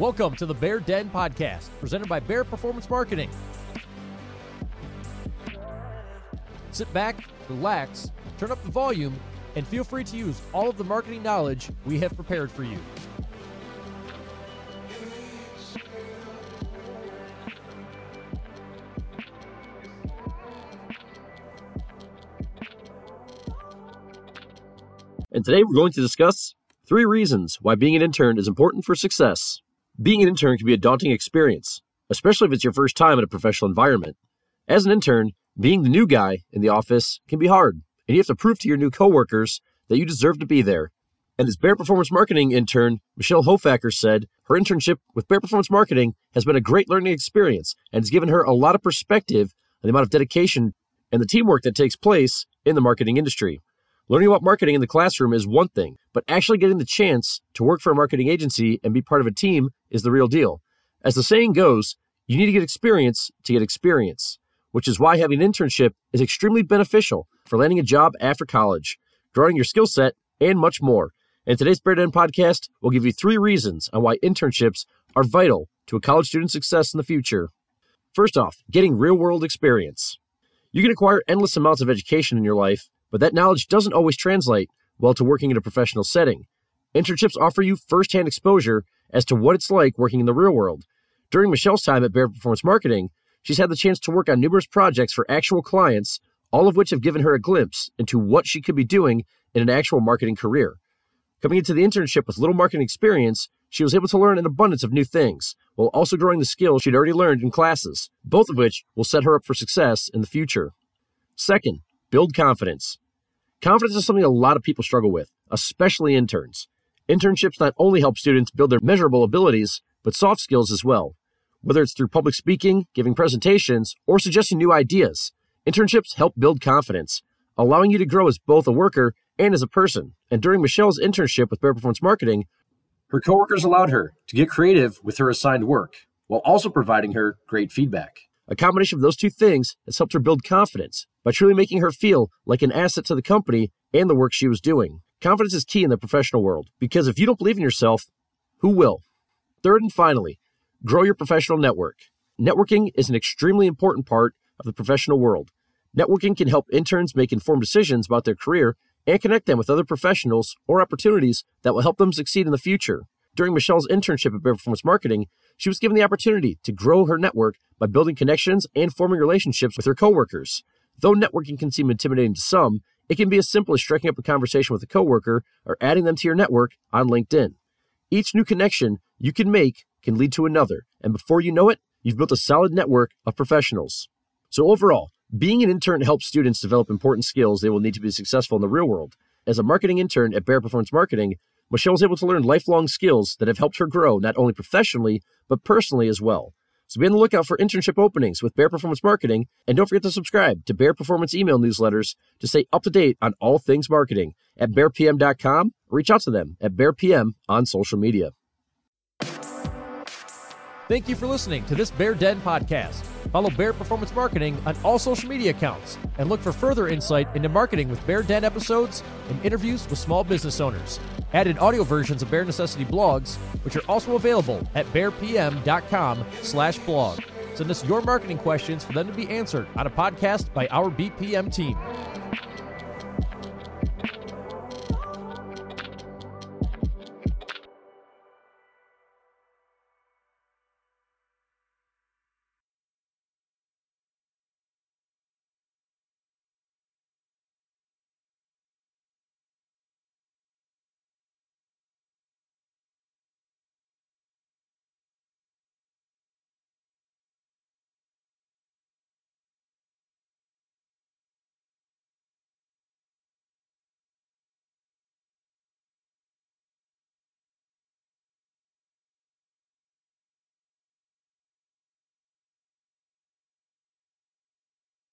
Welcome to the Bear Den Podcast, presented by Bear Performance Marketing. Sit back, relax, turn up the volume, and feel free to use all of the marketing knowledge we have prepared for you. And today we're going to discuss three reasons why being an intern is important for success. Being an intern can be a daunting experience, especially if it's your first time in a professional environment. As an intern, being the new guy in the office can be hard, and you have to prove to your new coworkers that you deserve to be there. And as Bear Performance Marketing intern Michelle Hofacker said, her internship with Bear Performance Marketing has been a great learning experience and has given her a lot of perspective on the amount of dedication and the teamwork that takes place in the marketing industry. Learning about marketing in the classroom is one thing, but actually getting the chance to work for a marketing agency and be part of a team is the real deal. As the saying goes, you need to get experience to get experience, which is why having an internship is extremely beneficial for landing a job after college, growing your skill set, and much more. In today's Bear Den podcast, we'll give you three reasons on why internships are vital to a college student's success in the future. First off, getting real world experience. You can acquire endless amounts of education in your life, but that knowledge doesn't always translate well to working in a professional setting. Internships offer you firsthand exposure as to what it's like working in the real world. During Michelle's time at Bear Performance Marketing, she's had the chance to work on numerous projects for actual clients, all of which have given her a glimpse into what she could be doing in an actual marketing career. Coming into the internship with little marketing experience, she was able to learn an abundance of new things, while also growing the skills she'd already learned in classes, both of which will set her up for success in the future. Second, build confidence. Confidence is something a lot of people struggle with, especially interns. Internships not only help students build their measurable abilities, but soft skills as well. Whether it's through public speaking, giving presentations, or suggesting new ideas, internships help build confidence, allowing you to grow as both a worker and as a person. And during Michelle's internship with Bear Performance Marketing, her coworkers allowed her to get creative with her assigned work, while also providing her great feedback. A combination of those two things has helped her build confidence by truly making her feel like an asset to the company and the work she was doing. Confidence is key in the professional world because if you don't believe in yourself, who will? Third and finally, grow your professional network. Networking is an extremely important part of the professional world. Networking can help interns make informed decisions about their career and connect them with other professionals or opportunities that will help them succeed in the future. During Michelle's internship at Bear Performance Marketing, she was given the opportunity to grow her network by building connections and forming relationships with her coworkers. Though networking can seem intimidating to some, it can be as simple as striking up a conversation with a coworker or adding them to your network on LinkedIn. Each new connection you can make can lead to another, and before you know it, you've built a solid network of professionals. So overall, being an intern helps students develop important skills they will need to be successful in the real world. As a marketing intern at Bear Performance Marketing, Michelle was able to learn lifelong skills that have helped her grow not only professionally, but personally as well. So be on the lookout for internship openings with Bear Performance Marketing, and don't forget to subscribe to Bear Performance email newsletters to stay up to date on all things marketing at bearpm.com. Or reach out to them at bearpm on social media. Thank you for listening to this Bear Den podcast. Follow Bear Performance Marketing on all social media accounts and look for further insight into marketing with Bear Den episodes and interviews with small business owners. Added audio versions of Bear Necessity blogs, which are also available at bearpm.com slash blog. Send us your marketing questions for them to be answered on a podcast by our BPM team.